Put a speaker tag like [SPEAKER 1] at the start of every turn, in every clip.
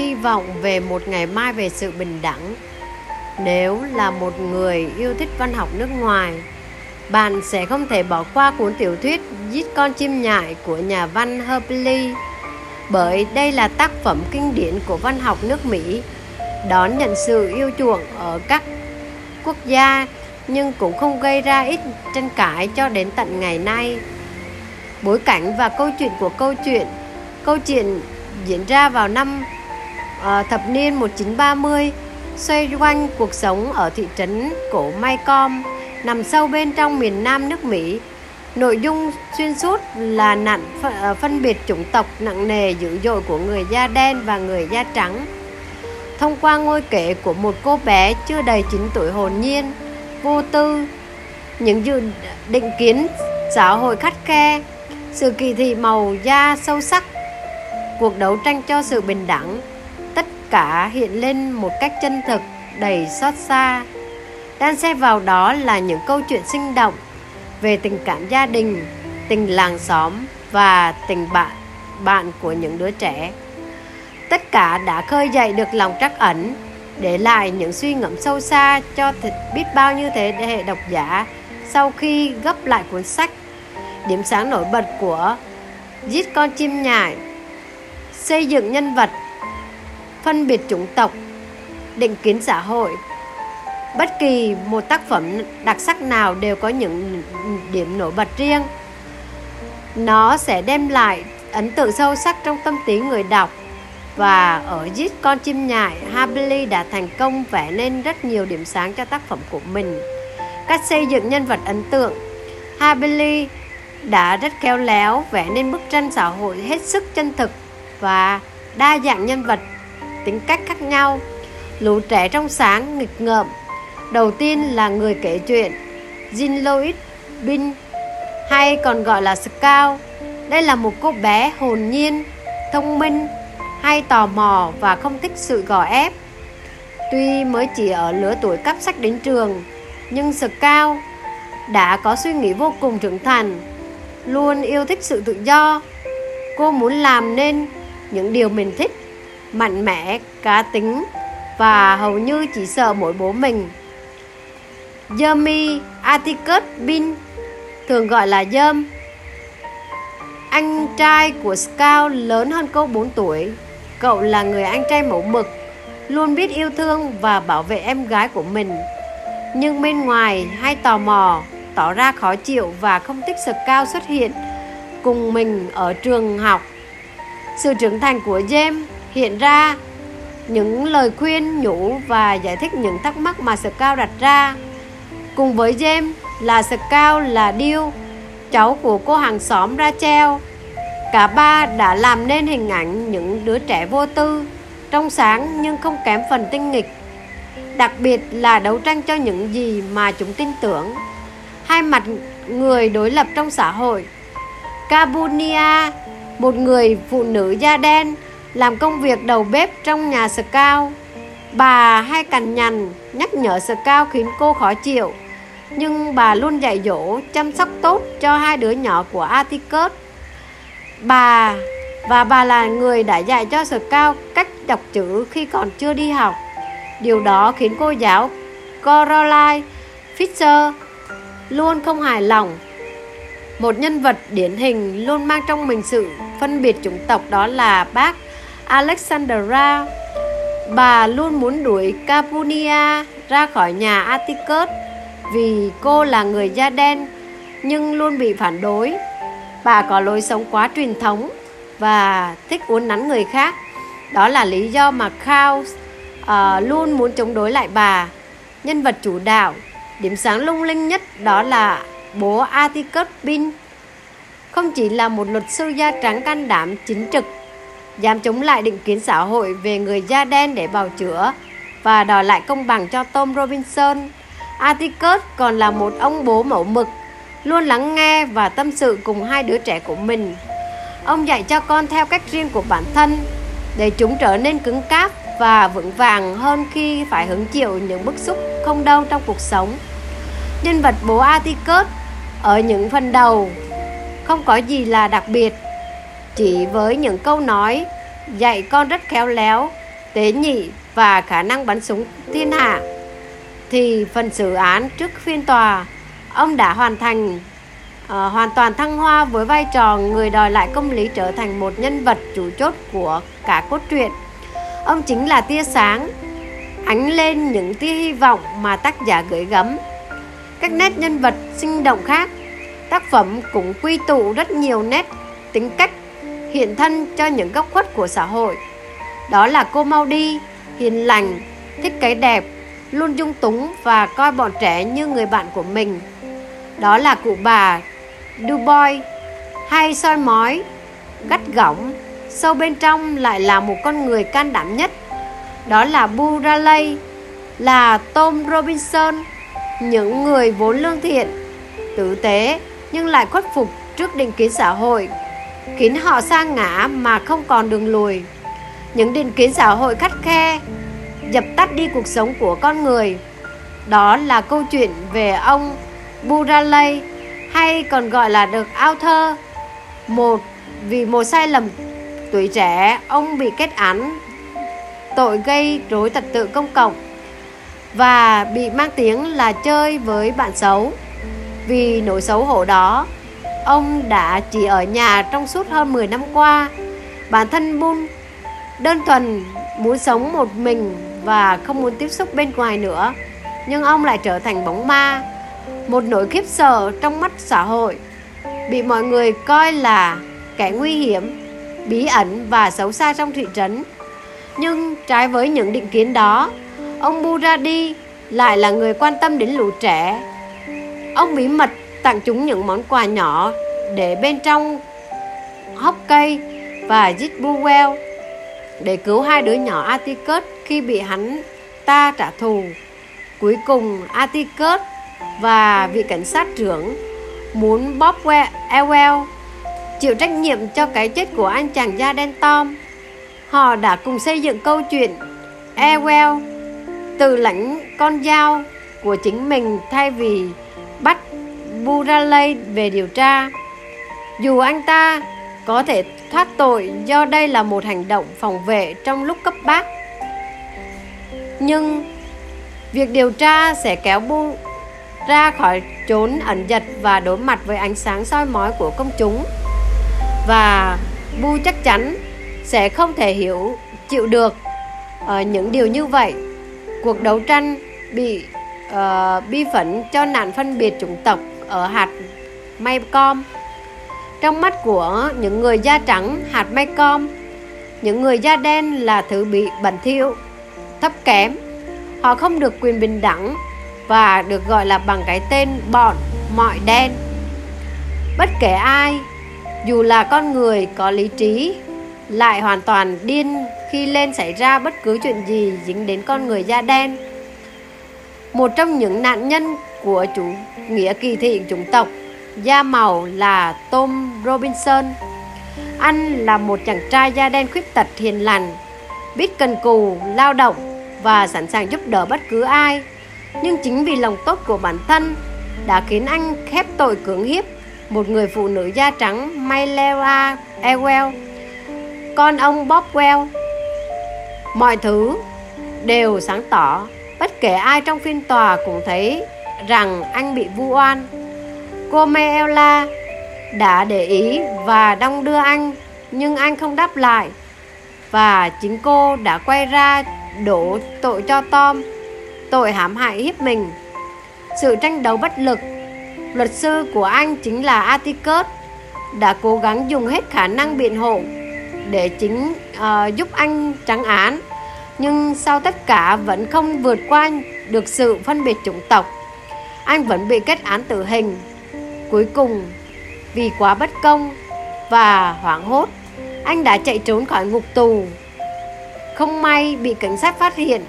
[SPEAKER 1] hy vọng về một ngày mai về sự bình đẳng nếu là một người yêu thích văn học nước ngoài, bạn sẽ không thể bỏ qua cuốn tiểu thuyết giết con chim nhại của nhà văn Herbley bởi đây là tác phẩm kinh điển của văn học nước Mỹ, đón nhận sự yêu chuộng ở các quốc gia, nhưng cũng không gây ra ít tranh cãi cho đến tận ngày nay. Bối cảnh và câu chuyện của câu chuyện Câu chuyện diễn ra vào năm uh, thập niên 1930 xoay quanh cuộc sống ở thị trấn cổ Maycom nằm sâu bên trong miền Nam nước Mỹ. Nội dung xuyên suốt là nạn ờ, phân biệt chủng tộc nặng nề dữ dội của người da đen và người da trắng. Thông qua ngôi kể của một cô bé chưa đầy 9 tuổi hồn nhiên, vô tư, những dự định kiến xã hội khắt khe, sự kỳ thị màu da sâu sắc, cuộc đấu tranh cho sự bình đẳng, cả hiện lên một cách chân thực, đầy xót xa. Đan xen vào đó là những câu chuyện sinh động về tình cảm gia đình, tình làng xóm và tình bạn bạn của những đứa trẻ. Tất cả đã khơi dậy được lòng trắc ẩn, để lại những suy ngẫm sâu xa cho biết bao nhiêu thế hệ độc giả sau khi gấp lại cuốn sách. Điểm sáng nổi bật của Giết con chim nhại xây dựng nhân vật phân biệt chủng tộc, định kiến xã hội. Bất kỳ một tác phẩm đặc sắc nào đều có những điểm nổi bật riêng. Nó sẽ đem lại ấn tượng sâu sắc trong tâm trí người đọc. Và ở giết con chim nhại Habili đã thành công vẽ nên rất nhiều điểm sáng cho tác phẩm của mình. Cách xây dựng nhân vật ấn tượng Habili đã rất khéo léo vẽ nên bức tranh xã hội hết sức chân thực và đa dạng nhân vật tính cách khác nhau. Lũ trẻ trong sáng nghịch ngợm. Đầu tiên là người kể chuyện, Jean Louis Bin, hay còn gọi là Scout. Đây là một cô bé hồn nhiên, thông minh, hay tò mò và không thích sự gò ép. Tuy mới chỉ ở lứa tuổi cấp sách đến trường, nhưng Scout đã có suy nghĩ vô cùng trưởng thành, luôn yêu thích sự tự do. Cô muốn làm nên những điều mình thích mạnh mẽ cá tính và hầu như chỉ sợ mỗi bố mình. Jeremy Atticus Bin thường gọi là Jem, anh trai của Scout lớn hơn cô 4 tuổi. Cậu là người anh trai mẫu mực luôn biết yêu thương và bảo vệ em gái của mình. Nhưng bên ngoài hay tò mò tỏ ra khó chịu và không thích Scout xuất hiện cùng mình ở trường học. Sự trưởng thành của James hiện ra những lời khuyên nhủ và giải thích những thắc mắc mà Scout đặt ra. Cùng với James là Scout là Điêu, cháu của cô hàng xóm Rachel. Cả ba đã làm nên hình ảnh những đứa trẻ vô tư, trong sáng nhưng không kém phần tinh nghịch. Đặc biệt là đấu tranh cho những gì mà chúng tin tưởng. Hai mặt người đối lập trong xã hội. Cabunia một người phụ nữ da đen làm công việc đầu bếp trong nhà Scout. Bà hay cằn nhằn nhắc nhở Scout khiến cô khó chịu, nhưng bà luôn dạy dỗ chăm sóc tốt cho hai đứa nhỏ của Atticus. Bà và bà là người đã dạy cho Scout cách đọc chữ khi còn chưa đi học. Điều đó khiến cô giáo Coraline Fisher luôn không hài lòng một nhân vật điển hình luôn mang trong mình sự phân biệt chủng tộc đó là bác Alexandra. Bà luôn muốn đuổi Capunia ra khỏi nhà Atticus vì cô là người da đen nhưng luôn bị phản đối. Bà có lối sống quá truyền thống và thích uốn nắn người khác. Đó là lý do mà Klaus uh, luôn muốn chống đối lại bà. Nhân vật chủ đạo, điểm sáng lung linh nhất đó là bố Atticus Bin không chỉ là một luật sư da trắng can đảm chính trực dám chống lại định kiến xã hội về người da đen để bào chữa và đòi lại công bằng cho Tom Robinson. Atticus còn là một ông bố mẫu mực, luôn lắng nghe và tâm sự cùng hai đứa trẻ của mình. Ông dạy cho con theo cách riêng của bản thân để chúng trở nên cứng cáp và vững vàng hơn khi phải hứng chịu những bức xúc không đâu trong cuộc sống. Nhân vật bố Atticus ở những phần đầu không có gì là đặc biệt chỉ với những câu nói dạy con rất khéo léo tế nhị và khả năng bắn súng thiên hạ thì phần xử án trước phiên tòa ông đã hoàn thành uh, hoàn toàn thăng hoa với vai trò người đòi lại công lý trở thành một nhân vật chủ chốt của cả cốt truyện. Ông chính là tia sáng ánh lên những tia hy vọng mà tác giả gửi gắm. Các nét nhân vật sinh động khác tác phẩm cũng quy tụ rất nhiều nét tính cách hiện thân cho những góc khuất của xã hội. Đó là cô mau đi, hiền lành, thích cái đẹp, luôn dung túng và coi bọn trẻ như người bạn của mình. Đó là cụ bà Dubois hay soi mói, gắt gỏng, sâu bên trong lại là một con người can đảm nhất. Đó là Buraley là Tom Robinson, những người vốn lương thiện, tử tế nhưng lại khuất phục trước định kiến xã hội khiến họ sa ngã mà không còn đường lùi. Những định kiến xã hội khắt khe, dập tắt đi cuộc sống của con người. Đó là câu chuyện về ông Buraley hay còn gọi là được ao thơ. một, vì một sai lầm tuổi trẻ, ông bị kết án, tội gây rối trật tự công cộng và bị mang tiếng là chơi với bạn xấu. Vì nỗi xấu hổ đó ông đã chỉ ở nhà trong suốt hơn 10 năm qua. Bản thân Bun đơn thuần muốn sống một mình và không muốn tiếp xúc bên ngoài nữa. Nhưng ông lại trở thành bóng ma, một nỗi khiếp sợ trong mắt xã hội, bị mọi người coi là kẻ nguy hiểm, bí ẩn và xấu xa trong thị trấn. Nhưng trái với những định kiến đó, ông Buradi lại là người quan tâm đến lũ trẻ. Ông bí mật tặng chúng những món quà nhỏ để bên trong hốc cây và Zitbuwell để cứu hai đứa nhỏ Atticus khi bị hắn ta trả thù. Cuối cùng, Atticus và vị cảnh sát trưởng muốn Bob Ewell chịu trách nhiệm cho cái chết của anh chàng da đen Tom. Họ đã cùng xây dựng câu chuyện Ewell từ lãnh con dao của chính mình thay vì Buraley về điều tra. Dù anh ta có thể thoát tội do đây là một hành động phòng vệ trong lúc cấp bách. Nhưng việc điều tra sẽ kéo Bu ra khỏi trốn ẩn giật và đối mặt với ánh sáng soi mói của công chúng. Và Bu chắc chắn sẽ không thể hiểu chịu được uh, những điều như vậy. Cuộc đấu tranh bị uh, bi phẫn cho nạn phân biệt chủng tộc ở hạt Maycom trong mắt của những người da trắng, hạt Maycom những người da đen là thứ bị bẩn thỉu, thấp kém. Họ không được quyền bình đẳng và được gọi là bằng cái tên bọn mọi đen. Bất kể ai, dù là con người có lý trí, lại hoàn toàn điên khi lên xảy ra bất cứ chuyện gì dính đến con người da đen. Một trong những nạn nhân của chủ nghĩa kỳ thị chủng tộc da màu là Tom Robinson. Anh là một chàng trai da đen khuyết tật hiền lành, biết cần cù, lao động và sẵn sàng giúp đỡ bất cứ ai. Nhưng chính vì lòng tốt của bản thân đã khiến anh khép tội cưỡng hiếp một người phụ nữ da trắng Maylera Ewell, con ông Bob Well. Mọi thứ đều sáng tỏ, bất kể ai trong phiên tòa cũng thấy rằng anh bị vu oan. Cô Meola đã để ý và đong đưa anh nhưng anh không đáp lại. Và chính cô đã quay ra đổ tội cho Tom tội hãm hại hiếp mình. Sự tranh đấu bất lực luật sư của anh chính là Atticus đã cố gắng dùng hết khả năng biện hộ để chính uh, giúp anh trắng án. Nhưng sau tất cả vẫn không vượt qua được sự phân biệt chủng tộc anh vẫn bị kết án tử hình Cuối cùng, vì quá bất công và hoảng hốt, anh đã chạy trốn khỏi ngục tù. Không may bị cảnh sát phát hiện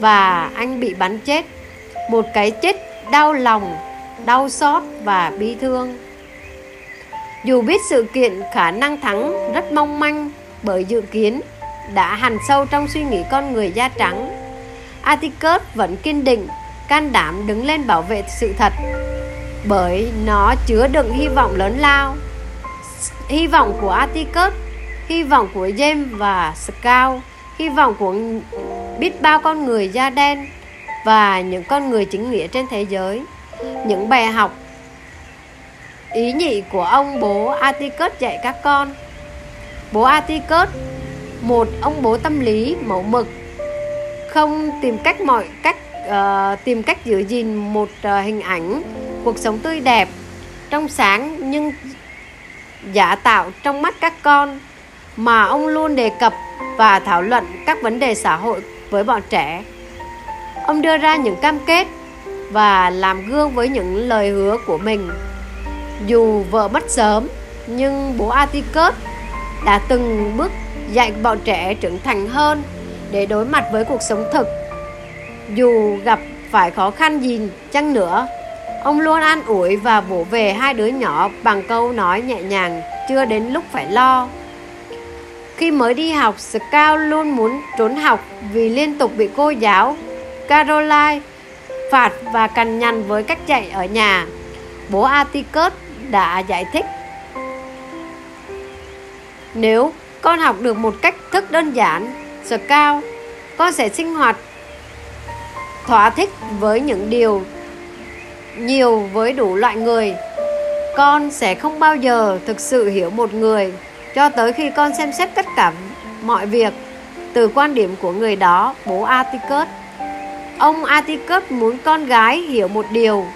[SPEAKER 1] và anh bị bắn chết. Một cái chết đau lòng, đau xót và bi thương. Dù biết sự kiện khả năng thắng rất mong manh bởi dự kiến đã hằn sâu trong suy nghĩ con người da trắng, Atticus vẫn kiên định, can đảm đứng lên bảo vệ sự thật, bởi nó chứa đựng hy vọng lớn lao, hy vọng của Atticus, hy vọng của James và Scout, hy vọng của biết bao con người da đen và những con người chính nghĩa trên thế giới. Những bài học, ý nhị của ông bố Atticus dạy các con. Bố Atticus, một ông bố tâm lý mẫu mực, không tìm cách mọi cách uh, tìm cách giữ gìn một uh, hình ảnh cuộc sống tươi đẹp trong sáng nhưng giả tạo trong mắt các con mà ông luôn đề cập và thảo luận các vấn đề xã hội với bọn trẻ. Ông đưa ra những cam kết và làm gương với những lời hứa của mình. Dù vợ mất sớm nhưng bố Atticus đã từng bước dạy bọn trẻ trưởng thành hơn để đối mặt với cuộc sống thực dù gặp phải khó khăn gì chăng nữa, ông luôn an ủi và vỗ về hai đứa nhỏ bằng câu nói nhẹ nhàng, chưa đến lúc phải lo. Khi mới đi học scout luôn muốn trốn học vì liên tục bị cô giáo caroline phạt và cằn nhằn với cách dạy ở nhà. Bố atticus đã giải thích, nếu con học được một cách thức đơn giản scout con sẽ sinh hoạt thỏa thích với những điều nhiều với đủ loại người, con sẽ không bao giờ thực sự hiểu một người cho tới khi con xem xét tất cả mọi việc từ quan điểm của người đó, bố Atticus. Ông Atticus muốn con gái hiểu một điều,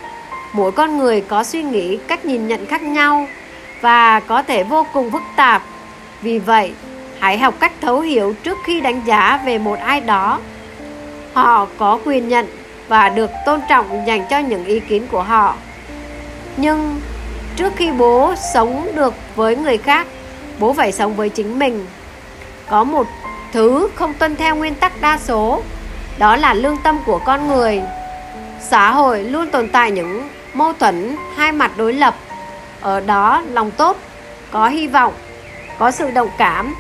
[SPEAKER 1] mỗi con người có suy nghĩ cách nhìn nhận khác nhau và có thể vô cùng phức tạp. Vì vậy, hãy học cách thấu hiểu trước khi đánh giá về một ai đó họ có quyền nhận và được tôn trọng dành cho những ý kiến của họ. Nhưng trước khi bố sống được với người khác, bố phải sống với chính mình. Có một thứ không tuân theo nguyên tắc đa số, đó là lương tâm của con người. Xã hội luôn tồn tại những mâu thuẫn, hai mặt đối lập. Ở đó, lòng tốt, có hy vọng, có sự đồng cảm,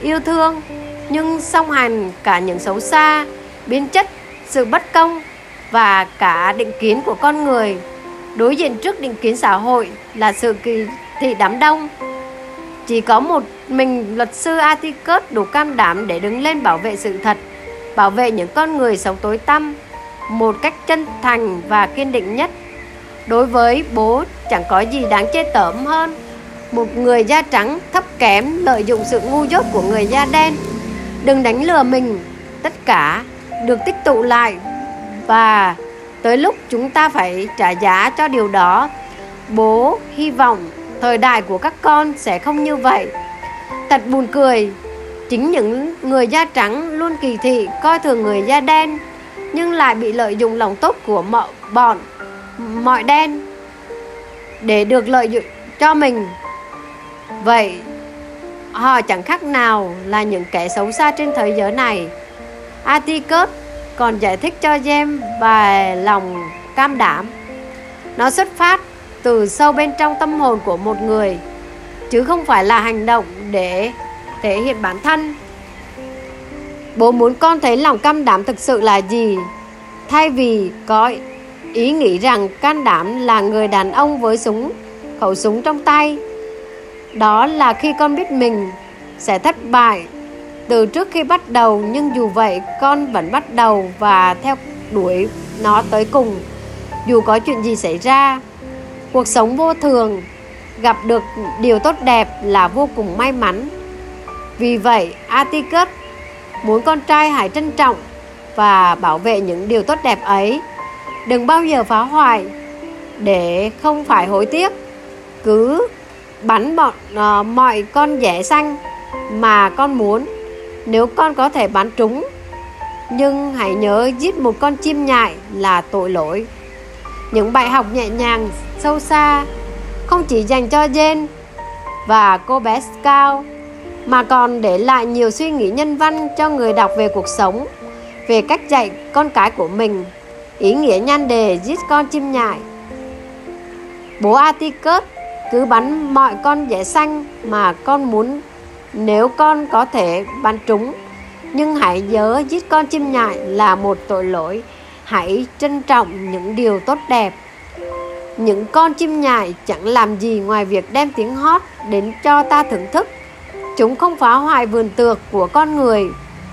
[SPEAKER 1] yêu thương. Nhưng song hành cả những xấu xa biến chất, sự bất công và cả định kiến của con người. Đối diện trước định kiến xã hội là sự kỳ thị đám đông. Chỉ có một mình luật sư Atticus đủ cam đảm để đứng lên bảo vệ sự thật, bảo vệ những con người sống tối tăm một cách chân thành và kiên định nhất. Đối với bố, chẳng có gì đáng chê tởm hơn. Một người da trắng thấp kém lợi dụng sự ngu dốt của người da đen. Đừng đánh lừa mình. Tất cả được tích tụ lại. Và tới lúc chúng ta phải trả giá cho điều đó, bố hy vọng thời đại của các con sẽ không như vậy. Thật buồn cười, chính những người da trắng luôn kỳ thị coi thường người da đen, nhưng lại bị lợi dụng lòng tốt của mọi bọn, mọi đen để được lợi dụng cho mình. Vậy họ chẳng khác nào là những kẻ xấu xa trên thế giới này. Atticus còn giải thích cho James bài lòng cam đảm. Nó xuất phát từ sâu bên trong tâm hồn của một người, chứ không phải là hành động để thể hiện bản thân. Bố muốn con thấy lòng cam đảm thực sự là gì? Thay vì có ý nghĩ rằng can đảm là người đàn ông với súng, khẩu súng trong tay, đó là khi con biết mình sẽ thất bại từ trước khi bắt đầu nhưng dù vậy con vẫn bắt đầu và theo đuổi nó tới cùng. Dù có chuyện gì xảy ra cuộc sống vô thường gặp được điều tốt đẹp là vô cùng may mắn. Vì vậy Atticus muốn con trai hãy trân trọng và bảo vệ những điều tốt đẹp ấy. Đừng bao giờ phá hoại để không phải hối tiếc. Cứ bắn bọn uh, mọi con dẻ xanh mà con muốn nếu con có thể bắn trúng, nhưng hãy nhớ giết một con chim nhại là tội lỗi. Những bài học nhẹ nhàng, sâu xa, không chỉ dành cho Jen và cô bé Scout, mà còn để lại nhiều suy nghĩ nhân văn cho người đọc về cuộc sống, về cách dạy con cái của mình, ý nghĩa nhan đề giết con chim nhại. Bố Atticus cứ bắn mọi con dẻ xanh mà con muốn nếu con có thể bắn trúng, nhưng hãy nhớ giết con chim nhại là một tội lỗi. Hãy trân trọng những điều tốt đẹp. Những con chim nhại chẳng làm gì ngoài việc đem tiếng hót đến cho ta thưởng thức. Chúng không phá hoại vườn tược của con người,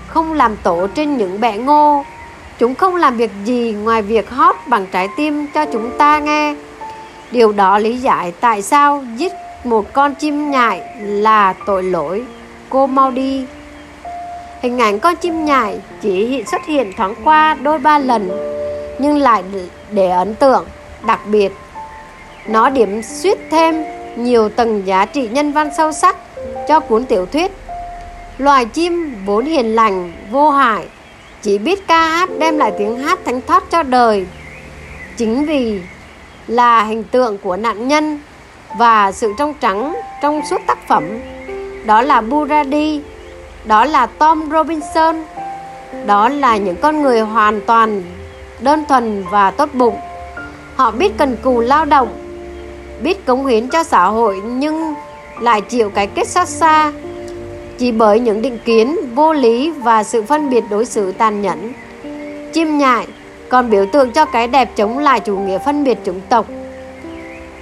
[SPEAKER 1] không làm tổ trên những bẹ ngô. Chúng không làm việc gì ngoài việc hót bằng trái tim cho chúng ta nghe. Điều đó lý giải tại sao giết một con chim nhại là tội lỗi. Cô mau đi. Hình ảnh con chim nhại chỉ xuất hiện thoáng qua đôi ba lần, nhưng lại để ấn tượng đặc biệt. Nó điểm suýt thêm nhiều tầng giá trị nhân văn sâu sắc cho cuốn tiểu thuyết. Loài chim vốn hiền lành, vô hại, chỉ biết ca hát đem lại tiếng hát thánh thoát cho đời. Chính vì là hình tượng của nạn nhân và sự trong trắng trong suốt tác phẩm, đó là Buradi, đó là Tom Robinson, đó là những con người hoàn toàn đơn thuần và tốt bụng. Họ biết cần cù lao động, biết cống hiến cho xã hội nhưng lại chịu cái kết xót xa chỉ bởi những định kiến vô lý và sự phân biệt đối xử tàn nhẫn, chim nhại, còn biểu tượng cho cái đẹp chống lại chủ nghĩa phân biệt chủng tộc.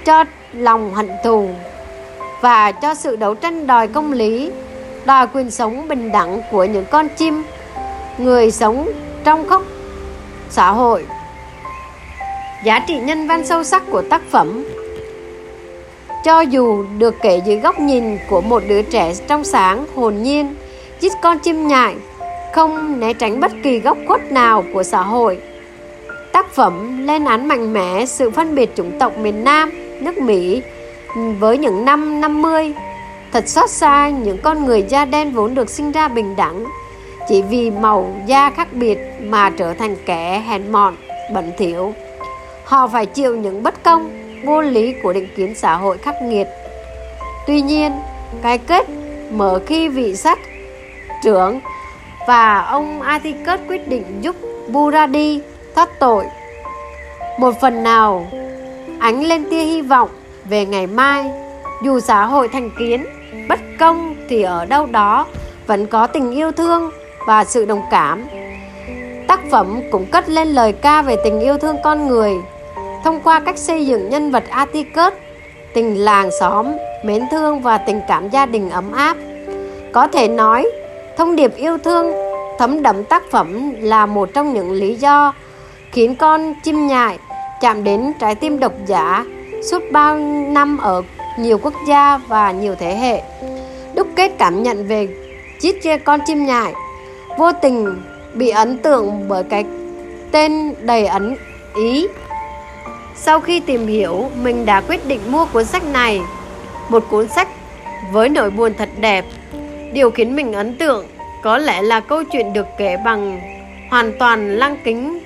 [SPEAKER 1] Cho lòng hận thù. Và cho sự đấu tranh đòi công lý, đòi quyền sống bình đẳng của những con chim, người sống trong khốc xã hội. Giá trị nhân văn sâu sắc của tác phẩm. Cho dù được kể dưới góc nhìn của một đứa trẻ trong sáng hồn nhiên, giết con chim nhại, không né tránh bất kỳ góc khuất nào của xã hội. Tác phẩm lên án mạnh mẽ sự phân biệt chủng tộc miền Nam nước Mỹ. Ừ, với những năm 50 thật xót xa những con người da đen vốn được sinh ra bình đẳng. Chỉ vì màu da khác biệt mà trở thành kẻ hèn mọn, bẩn thỉu. Họ phải chịu những bất công, vô lý của định kiến xã hội khắc nghiệt. Tuy nhiên, cái kết mở khi vị sát trưởng và ông Atticus quyết định giúp Buradi thoát tội. Một phần nào ánh lên tia hy vọng về ngày mai. Dù xã hội thành kiến bất công thì ở đâu đó vẫn có tình yêu thương và sự đồng cảm. Tác phẩm cũng cất lên lời ca về tình yêu thương con người. Thông qua cách xây dựng nhân vật Atticus, tình làng xóm, mến thương và tình cảm gia đình ấm áp. Có thể nói, thông điệp yêu thương thấm đẫm tác phẩm là một trong những lý do khiến con chim nhại chạm đến trái tim độc giả suốt bao năm ở nhiều quốc gia và nhiều thế hệ. Đúc kết cảm nhận về chiếc con chim nhại vô tình bị ấn tượng bởi cái tên đầy ấn ý sau khi tìm hiểu, mình đã quyết định mua cuốn sách này. Một cuốn sách với nỗi buồn thật đẹp. Điều khiến mình ấn tượng có lẽ là câu chuyện được kể bằng hoàn toàn lăng kính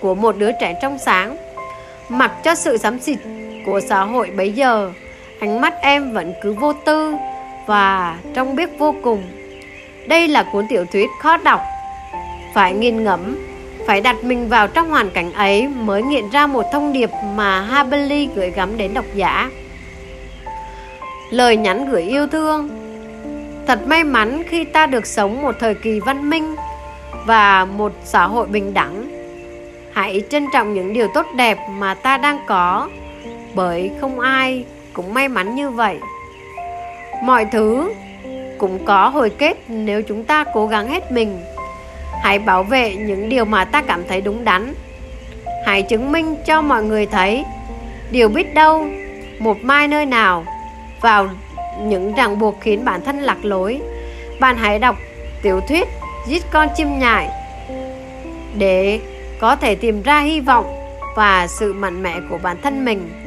[SPEAKER 1] của một đứa trẻ trong sáng. Mặc cho sự xám xịt của xã hội bấy giờ, ánh mắt em vẫn cứ vô tư và trong biết vô cùng. Đây là cuốn tiểu thuyết khó đọc, phải nghiền ngẫm phải đặt mình vào trong hoàn cảnh ấy mới nghiện ra một thông điệp mà Haberly gửi gắm đến độc giả. Lời nhắn gửi yêu thương Thật may mắn khi ta được sống một thời kỳ văn minh và một xã hội bình đẳng. Hãy trân trọng những điều tốt đẹp mà ta đang có, bởi không ai cũng may mắn như vậy. Mọi thứ cũng có hồi kết nếu chúng ta cố gắng hết mình. Hãy bảo vệ những điều mà ta cảm thấy đúng đắn. Hãy chứng minh cho mọi người thấy điều biết đâu một mai nơi nào vào những ràng buộc khiến bản thân lạc lối. Bạn hãy đọc tiểu thuyết giết con chim nhại để có thể tìm ra hy vọng và sự mạnh mẽ của bản thân mình.